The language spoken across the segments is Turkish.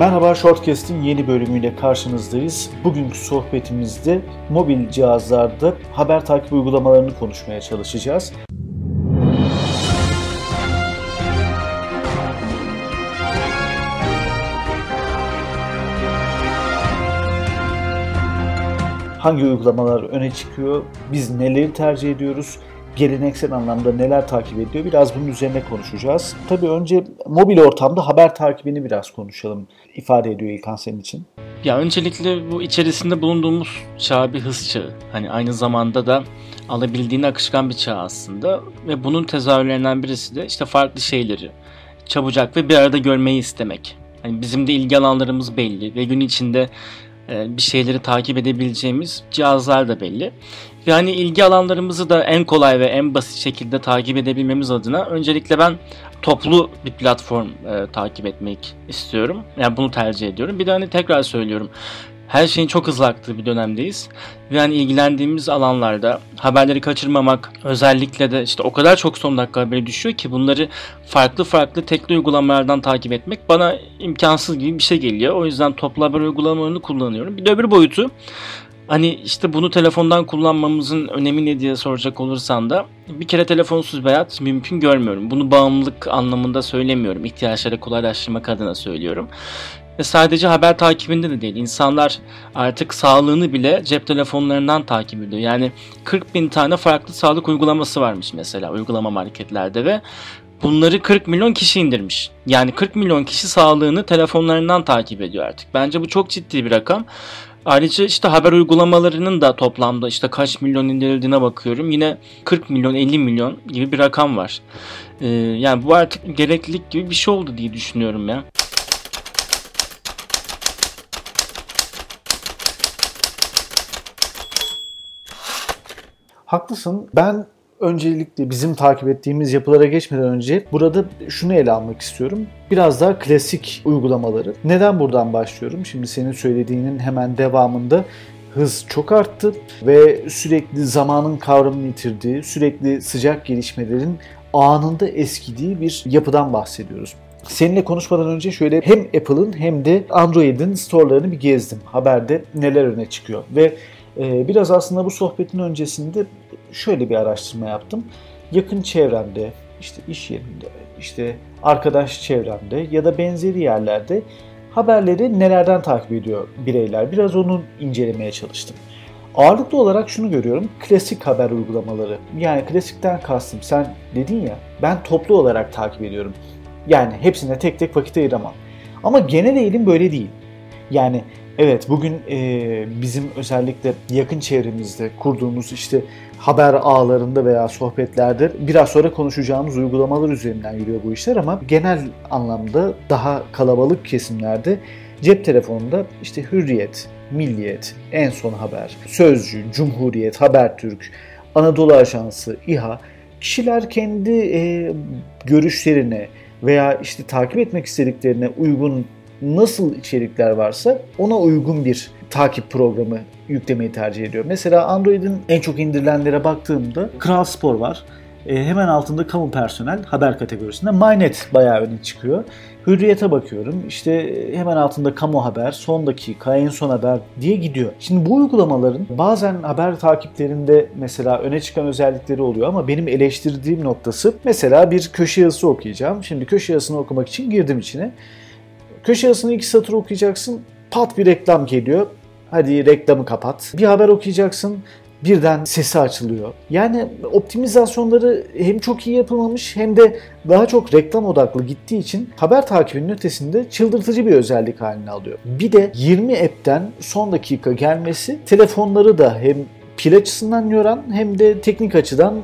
Merhaba Shortcast'in yeni bölümüyle karşınızdayız. Bugünkü sohbetimizde mobil cihazlarda haber takip uygulamalarını konuşmaya çalışacağız. Hangi uygulamalar öne çıkıyor? Biz neleri tercih ediyoruz? Geleneksel anlamda neler takip ediyor biraz bunun üzerine konuşacağız. Tabii önce mobil ortamda haber takibini biraz konuşalım. İfade ediyor İlkan senin için. Ya öncelikle bu içerisinde bulunduğumuz çağ bir hız çağı. Hani aynı zamanda da alabildiğine akışkan bir çağ aslında. Ve bunun tezahürlerinden birisi de işte farklı şeyleri çabucak ve bir arada görmeyi istemek. Hani bizim de ilgi alanlarımız belli ve gün içinde e, bir şeyleri takip edebileceğimiz cihazlar da belli. Yani ilgi alanlarımızı da en kolay ve en basit şekilde takip edebilmemiz adına öncelikle ben toplu bir platform e, takip etmek istiyorum. Yani bunu tercih ediyorum. Bir de hani tekrar söylüyorum. Her şeyin çok hızlı aktığı bir dönemdeyiz. Yani ilgilendiğimiz alanlarda haberleri kaçırmamak, özellikle de işte o kadar çok son dakika haberi düşüyor ki bunları farklı farklı tekli uygulamalardan takip etmek bana imkansız gibi bir şey geliyor. O yüzden toplu haber uygulamalarını kullanıyorum. Bir de öbür boyutu Hani işte bunu telefondan kullanmamızın önemi ne diye soracak olursan da bir kere telefonsuz bir hayat mümkün görmüyorum. Bunu bağımlılık anlamında söylemiyorum. İhtiyaçları kolaylaştırmak adına söylüyorum. Ve sadece haber takibinde de değil. İnsanlar artık sağlığını bile cep telefonlarından takip ediyor. Yani 40 bin tane farklı sağlık uygulaması varmış mesela uygulama marketlerde ve bunları 40 milyon kişi indirmiş. Yani 40 milyon kişi sağlığını telefonlarından takip ediyor artık. Bence bu çok ciddi bir rakam. Ayrıca işte haber uygulamalarının da toplamda işte kaç milyon indirildiğine bakıyorum. Yine 40 milyon 50 milyon gibi bir rakam var. Ee, yani bu artık gereklilik gibi bir şey oldu diye düşünüyorum ya. Haklısın. Ben öncelikle bizim takip ettiğimiz yapılara geçmeden önce burada şunu ele almak istiyorum. Biraz daha klasik uygulamaları. Neden buradan başlıyorum? Şimdi senin söylediğinin hemen devamında hız çok arttı ve sürekli zamanın kavramını yitirdiği, sürekli sıcak gelişmelerin anında eskidiği bir yapıdan bahsediyoruz. Seninle konuşmadan önce şöyle hem Apple'ın hem de Android'in storelarını bir gezdim. Haberde neler öne çıkıyor ve e, biraz aslında bu sohbetin öncesinde şöyle bir araştırma yaptım. Yakın çevremde, işte iş yerinde, işte arkadaş çevremde ya da benzeri yerlerde haberleri nelerden takip ediyor bireyler? Biraz onu incelemeye çalıştım. Ağırlıklı olarak şunu görüyorum. Klasik haber uygulamaları. Yani klasikten kastım. Sen dedin ya ben toplu olarak takip ediyorum. Yani hepsine tek tek vakit ayıramam. Ama genel eğilim böyle değil. Yani evet bugün e, bizim özellikle yakın çevremizde kurduğumuz işte haber ağlarında veya sohbetlerde biraz sonra konuşacağımız uygulamalar üzerinden yürüyor bu işler ama genel anlamda daha kalabalık kesimlerde cep telefonunda işte Hürriyet, Milliyet, En Son Haber, Sözcü, Cumhuriyet, Habertürk, Anadolu Ajansı, İHA kişiler kendi e, görüşlerine veya işte takip etmek istediklerine uygun nasıl içerikler varsa ona uygun bir takip programı yüklemeyi tercih ediyor. Mesela Android'in en çok indirilenlere baktığımda Kral Spor var. E, hemen altında kamu personel haber kategorisinde MyNet bayağı öne çıkıyor. Hürriyete bakıyorum. İşte e, hemen altında kamu haber, son dakika, en son haber diye gidiyor. Şimdi bu uygulamaların bazen haber takiplerinde mesela öne çıkan özellikleri oluyor ama benim eleştirdiğim noktası mesela bir köşe yazısı okuyacağım. Şimdi köşe yazısını okumak için girdim içine. Köşe yazısını iki satır okuyacaksın. Pat bir reklam geliyor. Hadi reklamı kapat. Bir haber okuyacaksın birden sesi açılıyor. Yani optimizasyonları hem çok iyi yapılmamış hem de daha çok reklam odaklı gittiği için haber takibinin ötesinde çıldırtıcı bir özellik haline alıyor. Bir de 20 app'ten son dakika gelmesi telefonları da hem pil açısından yoran hem de teknik açıdan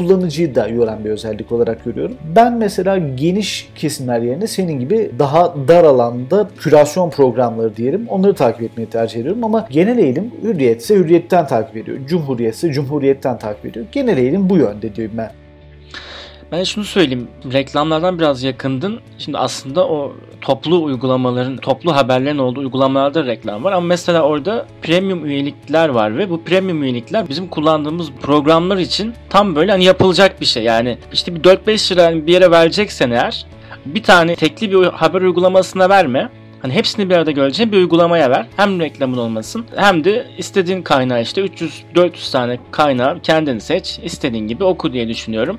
kullanıcıyı da yoran bir özellik olarak görüyorum. Ben mesela geniş kesimler yerine senin gibi daha dar alanda kürasyon programları diyelim onları takip etmeyi tercih ediyorum ama genel eğilim hürriyetse hürriyetten takip ediyor. Cumhuriyetse cumhuriyetten takip ediyor. Genel eğilim bu yönde diyorum ben. Ben şunu söyleyeyim. Reklamlardan biraz yakındın. Şimdi aslında o toplu uygulamaların, toplu haberlerin olduğu uygulamalarda reklam var. Ama mesela orada premium üyelikler var ve bu premium üyelikler bizim kullandığımız programlar için tam böyle hani yapılacak bir şey. Yani işte bir 4-5 lira bir yere vereceksen eğer bir tane tekli bir haber uygulamasına verme. Hani hepsini bir arada göreceğin bir uygulamaya ver. Hem reklamın olmasın hem de istediğin kaynağı işte 300-400 tane kaynağı kendini seç. istediğin gibi oku diye düşünüyorum.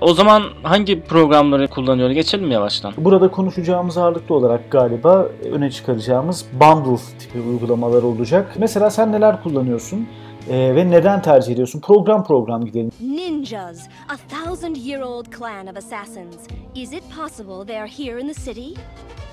O zaman hangi programları kullanıyor? Geçelim mi yavaştan? Burada konuşacağımız ağırlıklı olarak galiba öne çıkaracağımız bundle tipi uygulamalar olacak. Mesela sen neler kullanıyorsun? Ee, ve neden tercih ediyorsun? Program program gidelim. Ninjas, a thousand year old clan of assassins. Is it possible they are here in the city?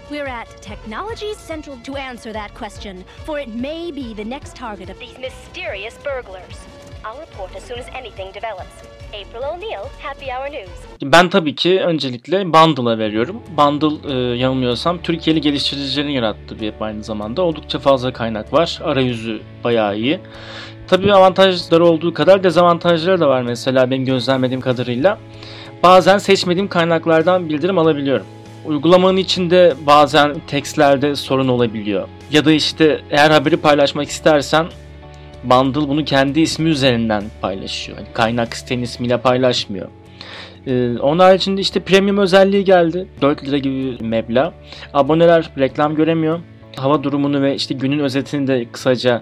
We're at Technology Central to answer that question, for it may be the next target of these mysterious burglars. I'll report as soon as anything develops. April O'Neil, Happy Hour News. Ben tabii ki öncelikle Bundle'a veriyorum. Bundle e, yanılmıyorsam Türkiye'li geliştiricilerin yarattığı bir app aynı zamanda. Oldukça fazla kaynak var. Arayüzü bayağı iyi. Tabii avantajları olduğu kadar dezavantajları da var mesela benim gözlemlediğim kadarıyla. Bazen seçmediğim kaynaklardan bildirim alabiliyorum. Uygulamanın içinde bazen tekstlerde sorun olabiliyor. Ya da işte eğer haberi paylaşmak istersen Bundle bunu kendi ismi üzerinden paylaşıyor. Yani kaynak sitenin ismiyle paylaşmıyor. Ee, onun haricinde işte premium özelliği geldi. 4 lira gibi bir meblağ. Aboneler reklam göremiyor. Hava durumunu ve işte günün özetini de kısaca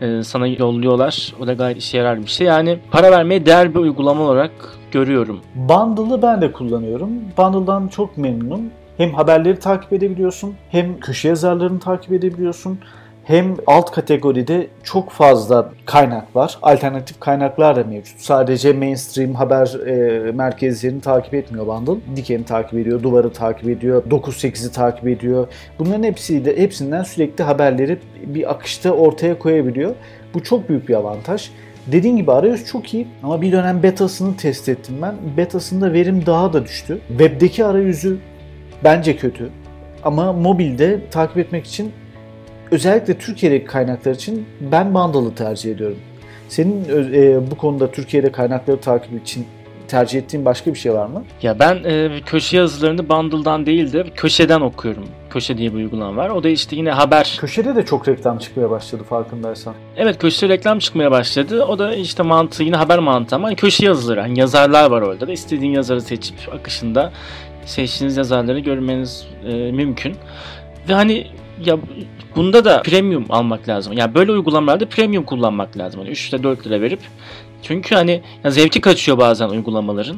e, sana yolluyorlar. O da gayet işe yarar bir şey. Yani para vermeye değer bir uygulama olarak görüyorum. Bundle'ı ben de kullanıyorum. Bundle'dan çok memnunum. Hem haberleri takip edebiliyorsun, hem köşe yazarlarını takip edebiliyorsun hem alt kategoride çok fazla kaynak var. Alternatif kaynaklar da mevcut. Sadece mainstream haber e, merkezlerini takip etmiyor Bundle. Diken'i takip ediyor, Duvar'ı takip ediyor, 9-8'i takip ediyor. Bunların hepsiyle, hepsinden sürekli haberleri bir akışta ortaya koyabiliyor. Bu çok büyük bir avantaj. Dediğim gibi arayüz çok iyi ama bir dönem betasını test ettim ben. Betasında verim daha da düştü. Web'deki arayüzü bence kötü. Ama mobilde takip etmek için özellikle Türkiye'deki kaynaklar için ben Bundle'ı tercih ediyorum. Senin e, bu konuda Türkiye'de kaynakları takip için tercih ettiğin başka bir şey var mı? Ya ben e, köşe yazılarını Bundle'dan değil de köşeden okuyorum. Köşe diye bir uygulama var. O da işte yine haber. Köşede de çok reklam çıkmaya başladı farkındaysan. Evet köşede reklam çıkmaya başladı. O da işte mantığı yine haber mantığı ama hani köşe yazıları. Hani yazarlar var orada da istediğin yazarı seçip akışında seçtiğiniz yazarları görmeniz e, mümkün. Ve hani ya bunda da premium almak lazım. Yani böyle uygulamalarda premium kullanmak lazım. Hani 3 lira 4 lira verip. Çünkü hani ya zevki kaçıyor bazen uygulamaların.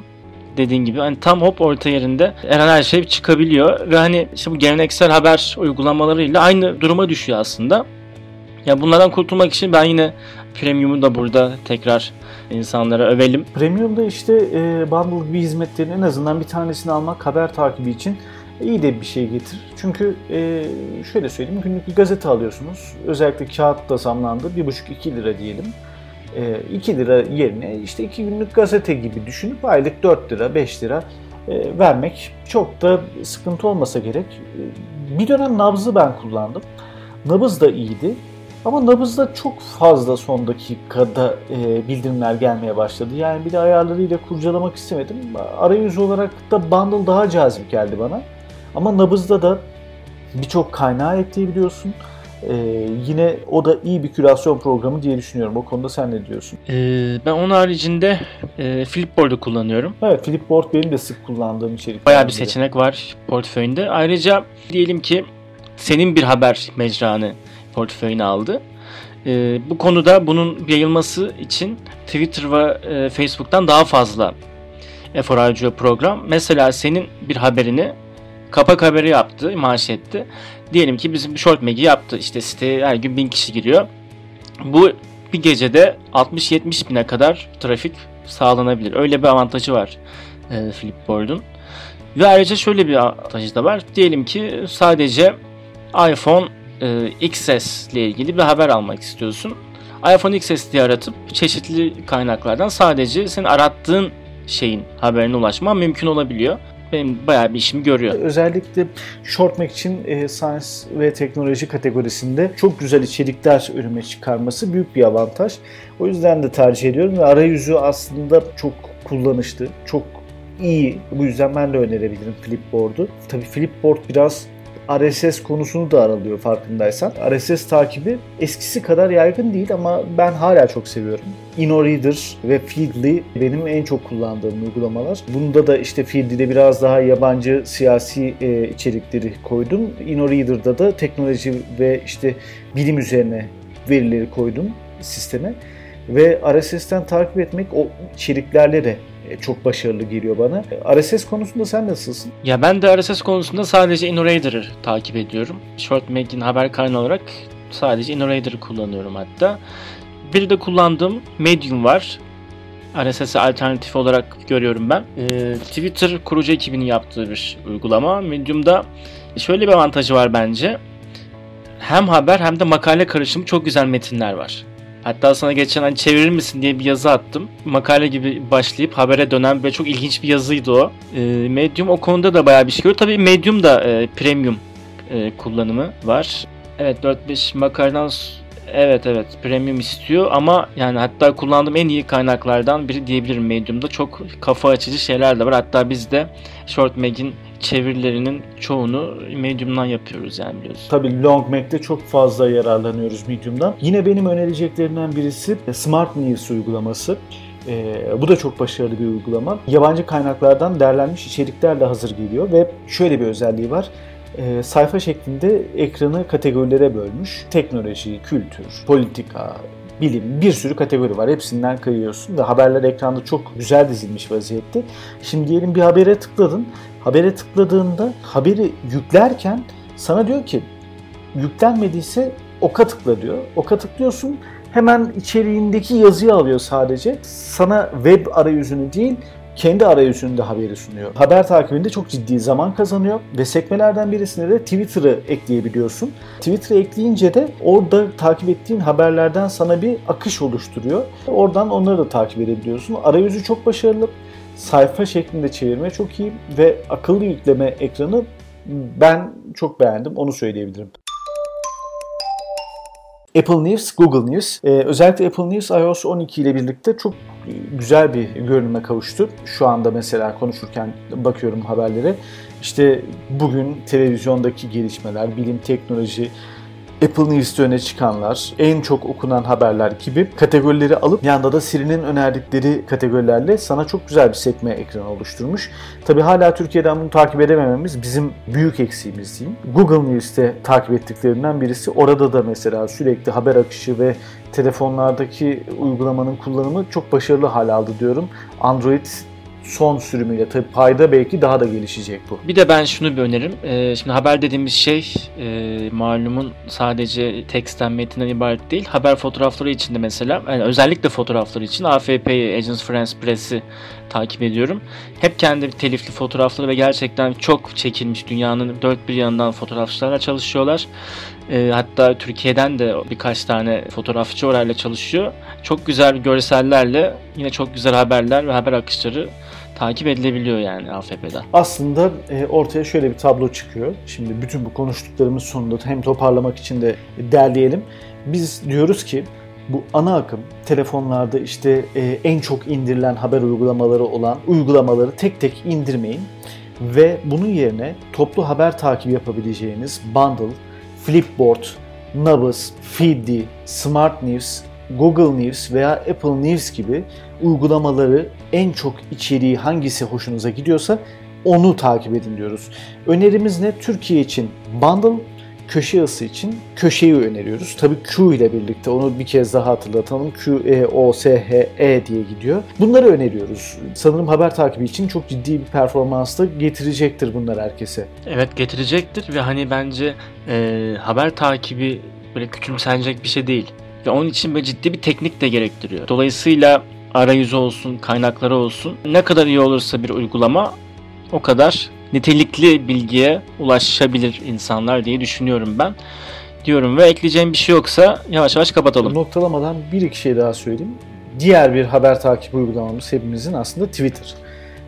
Dediğin gibi hani tam hop orta yerinde her an her şey çıkabiliyor. Ve hani işte bu geleneksel haber uygulamalarıyla aynı duruma düşüyor aslında. Ya bunlardan kurtulmak için ben yine premium'u da burada tekrar insanlara övelim. Premium'da işte e, bundle gibi hizmetlerin en azından bir tanesini almak haber takibi için iyi de bir şey getir. Çünkü e, şöyle söyleyeyim günlük bir gazete alıyorsunuz. Özellikle kağıt da zamlandı. 1,5-2 lira diyelim. E, 2 lira yerine işte 2 günlük gazete gibi düşünüp aylık 4 lira 5 lira e, vermek çok da sıkıntı olmasa gerek. E, bir dönem nabzı ben kullandım. Nabız da iyiydi. Ama nabızda çok fazla son dakikada e, bildirimler gelmeye başladı. Yani bir de ayarlarıyla kurcalamak istemedim. Arayüz olarak da bundle daha cazip geldi bana. Ama nabızda da birçok kaynağı ekleyebiliyorsun. Ee, yine o da iyi bir kürasyon programı diye düşünüyorum. O konuda sen ne diyorsun? Ee, ben onun haricinde e, Flipboard'u kullanıyorum. Evet Flipboard benim de sık kullandığım içerik. Bayağı bir seçenek var portföyünde. Ayrıca diyelim ki senin bir haber mecranı portföyüne aldı. Ee, bu konuda bunun yayılması için Twitter ve e, Facebook'tan daha fazla efor harcıyor program. Mesela senin bir haberini kapak haberi yaptı, manşetti. Diyelim ki bizim bir short magi yaptı. İşte siteye her gün 1000 kişi giriyor. Bu bir gecede 60-70 bine kadar trafik sağlanabilir. Öyle bir avantajı var e, Flipboard'un. Ve ayrıca şöyle bir avantajı da var. Diyelim ki sadece iPhone e, XS ile ilgili bir haber almak istiyorsun. iPhone XS diye aratıp çeşitli kaynaklardan sadece senin arattığın şeyin haberine ulaşma mümkün olabiliyor benim bayağı bir işimi görüyor. Özellikle Shortmac için e, science ve teknoloji kategorisinde çok güzel içerikler önüme çıkarması büyük bir avantaj. O yüzden de tercih ediyorum ve arayüzü aslında çok kullanışlı, çok iyi. Bu yüzden ben de önerebilirim Flipboard'u. Tabii Flipboard biraz RSS konusunu da aralıyor farkındaysan. RSS takibi eskisi kadar yaygın değil ama ben hala çok seviyorum. InnoReader ve Feedly benim en çok kullandığım uygulamalar. Bunda da işte Feedly'de biraz daha yabancı siyasi e, içerikleri koydum. InnoReader'da da teknoloji ve işte bilim üzerine verileri koydum sisteme. Ve RSS'ten takip etmek o içeriklerle de çok başarılı geliyor bana. RSS konusunda sen nasılsın? Ya ben de RSS konusunda sadece InnoRaider'ı takip ediyorum. ShortMake'in haber kaynağı olarak sadece InnoRaider'ı kullanıyorum hatta. Bir de kullandığım Medium var. RSS'e alternatif olarak görüyorum ben. Ee, Twitter kurucu ekibinin yaptığı bir uygulama. Medium'da şöyle bir avantajı var bence. Hem haber hem de makale karışımı çok güzel metinler var. Hatta sana geçen hani çevirir misin diye bir yazı attım. Makale gibi başlayıp habere dönen ve çok ilginç bir yazıydı o. E, Medium o konuda da bayağı bir şey görüyor. Tabii Medium da e, premium e, kullanımı var. Evet 4-5 makaleden Evet evet premium istiyor ama yani hatta kullandığım en iyi kaynaklardan biri diyebilirim Medium'da. Çok kafa açıcı şeyler de var. Hatta biz de ShortMag'in çevirilerinin çoğunu Medium'dan yapıyoruz yani biliyorsun. Tabii LongMac'te çok fazla yararlanıyoruz Medium'dan. Yine benim önereceklerimden birisi Smart News uygulaması. Ee, bu da çok başarılı bir uygulama. Yabancı kaynaklardan derlenmiş içerikler de hazır geliyor ve şöyle bir özelliği var. E, sayfa şeklinde ekranı kategorilere bölmüş. Teknoloji, kültür, politika, bilim bir sürü kategori var. Hepsinden kayıyorsun da haberler ekranda çok güzel dizilmiş vaziyette. Şimdi diyelim bir habere tıkladın. Habere tıkladığında haberi yüklerken sana diyor ki yüklenmediyse oka tıkla diyor. Oka tıklıyorsun hemen içeriğindeki yazıyı alıyor sadece. Sana web arayüzünü değil kendi arayüzünde haberi sunuyor. Haber takibinde çok ciddi zaman kazanıyor ve sekmelerden birisine de Twitter'ı ekleyebiliyorsun. Twitter'ı ekleyince de orada takip ettiğin haberlerden sana bir akış oluşturuyor. Oradan onları da takip edebiliyorsun. Arayüzü çok başarılı. Sayfa şeklinde çevirme çok iyi ve akıllı yükleme ekranı ben çok beğendim. Onu söyleyebilirim. Apple News, Google News. Ee, özellikle Apple News iOS 12 ile birlikte çok güzel bir görünüme kavuştu. Şu anda mesela konuşurken bakıyorum haberlere. İşte bugün televizyondaki gelişmeler, bilim, teknoloji, Apple News'te öne çıkanlar, en çok okunan haberler gibi kategorileri alıp yanda da Siri'nin önerdikleri kategorilerle sana çok güzel bir sekme ekranı oluşturmuş. Tabi hala Türkiye'den bunu takip edemememiz bizim büyük eksiğimiz diyeyim. Google News'te takip ettiklerinden birisi. Orada da mesela sürekli haber akışı ve telefonlardaki uygulamanın kullanımı çok başarılı hal aldı diyorum. Android son sürümüyle tabii payda belki daha da gelişecek bu. Bir de ben şunu bir öneririm. Ee, şimdi haber dediğimiz şey e, malumun sadece teksten metinden ibaret değil. Haber fotoğrafları için de mesela yani özellikle fotoğrafları için AFP'yi, Agence France Press'i takip ediyorum. Hep kendi telifli fotoğrafları ve gerçekten çok çekilmiş dünyanın dört bir yanından fotoğrafçılarla çalışıyorlar. E, hatta Türkiye'den de birkaç tane fotoğrafçı orayla çalışıyor. Çok güzel görsellerle yine çok güzel haberler ve haber akışları takip edilebiliyor yani AFP'den. Aslında e, ortaya şöyle bir tablo çıkıyor. Şimdi bütün bu konuştuklarımız sonunda hem toparlamak için de derleyelim. Biz diyoruz ki bu ana akım telefonlarda işte e, en çok indirilen haber uygulamaları olan uygulamaları tek tek indirmeyin ve bunun yerine toplu haber takibi yapabileceğiniz Bundle, Flipboard, Nabız, Feedly, Smart News, Google News veya Apple News gibi uygulamaları en çok içeriği hangisi hoşunuza gidiyorsa onu takip edin diyoruz. Önerimiz ne? Türkiye için Bundle, köşe ısı için köşeyi öneriyoruz. Tabii Q ile birlikte onu bir kez daha hatırlatalım. Q, E, O, S, H, E diye gidiyor. Bunları öneriyoruz. Sanırım haber takibi için çok ciddi bir performans da getirecektir bunlar herkese. Evet getirecektir ve hani bence e, haber takibi böyle küçümsenecek bir şey değil. Ve onun için böyle ciddi bir teknik de gerektiriyor. Dolayısıyla arayüzü olsun, kaynakları olsun. Ne kadar iyi olursa bir uygulama o kadar nitelikli bilgiye ulaşabilir insanlar diye düşünüyorum ben. Diyorum ve ekleyeceğim bir şey yoksa yavaş yavaş kapatalım. Noktalamadan bir iki şey daha söyleyeyim. Diğer bir haber takip uygulamamız hepimizin aslında Twitter.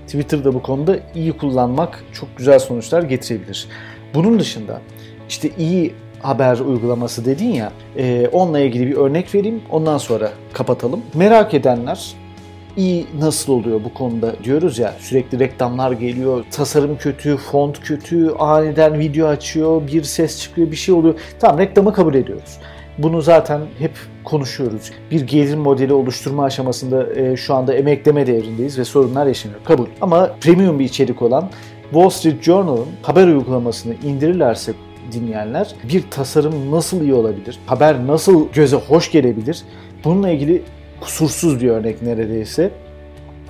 Twitter'da bu konuda iyi kullanmak çok güzel sonuçlar getirebilir. Bunun dışında işte iyi haber uygulaması dedin ya, e, onunla ilgili bir örnek vereyim. Ondan sonra kapatalım. Merak edenler iyi nasıl oluyor bu konuda diyoruz ya sürekli reklamlar geliyor tasarım kötü font kötü aniden video açıyor bir ses çıkıyor bir şey oluyor tamam reklamı kabul ediyoruz bunu zaten hep konuşuyoruz. Bir gelir modeli oluşturma aşamasında e, şu anda emekleme devrindeyiz ve sorunlar yaşanıyor. Kabul. Ama premium bir içerik olan Wall Street Journal'ın haber uygulamasını indirirlerse dinleyenler bir tasarım nasıl iyi olabilir? Haber nasıl göze hoş gelebilir? Bununla ilgili kusursuz bir örnek neredeyse.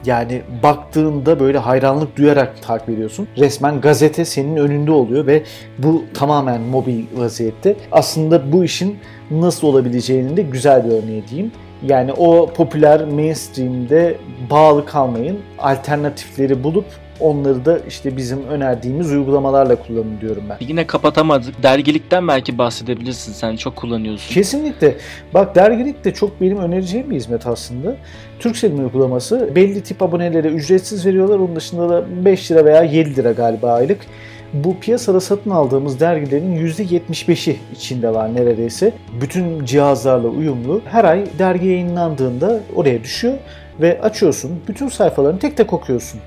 Yani baktığında böyle hayranlık duyarak takip ediyorsun. Resmen gazete senin önünde oluyor ve bu tamamen mobil vaziyette. Aslında bu işin nasıl olabileceğinin de güzel bir örneği diyeyim. Yani o popüler mainstream'de bağlı kalmayın. Alternatifleri bulup onları da işte bizim önerdiğimiz uygulamalarla kullanın diyorum ben. Yine kapatamadık. Dergilikten belki bahsedebilirsin. Sen çok kullanıyorsun. Kesinlikle. Bak dergilik de çok benim önereceğim bir hizmet aslında. Turkcell'in uygulaması belli tip abonelere ücretsiz veriyorlar. Onun dışında da 5 lira veya 7 lira galiba aylık. Bu piyasada satın aldığımız dergilerin %75'i içinde var neredeyse. Bütün cihazlarla uyumlu. Her ay dergi yayınlandığında oraya düşüyor ve açıyorsun. Bütün sayfalarını tek tek okuyorsun.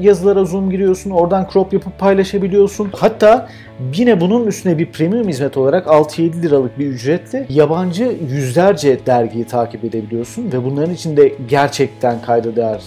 Yazılara zoom giriyorsun. Oradan crop yapıp paylaşabiliyorsun. Hatta yine bunun üstüne bir premium hizmet olarak 6-7 liralık bir ücretle yabancı yüzlerce dergiyi takip edebiliyorsun ve bunların içinde gerçekten kayda değer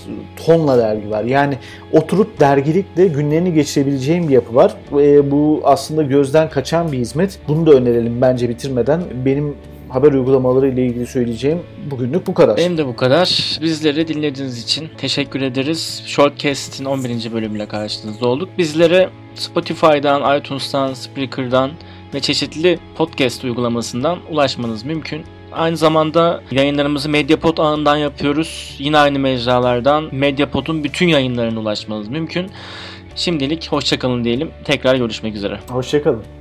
tonla dergi var. Yani oturup dergilikle günlerini geçirebileceğin bir yapı var. E, bu aslında gözden kaçan bir hizmet. Bunu da önerelim bence bitirmeden. Benim haber uygulamaları ile ilgili söyleyeceğim bugünlük bu kadar. Benim de bu kadar. Bizleri dinlediğiniz için teşekkür ederiz. Shortcast'in 11. bölümüyle karşınızda olduk. Bizlere Spotify'dan, iTunes'tan, Spreaker'dan ve çeşitli podcast uygulamasından ulaşmanız mümkün. Aynı zamanda yayınlarımızı Mediapod ağından yapıyoruz. Yine aynı mecralardan Mediapod'un bütün yayınlarına ulaşmanız mümkün. Şimdilik hoşçakalın diyelim. Tekrar görüşmek üzere. Hoşçakalın.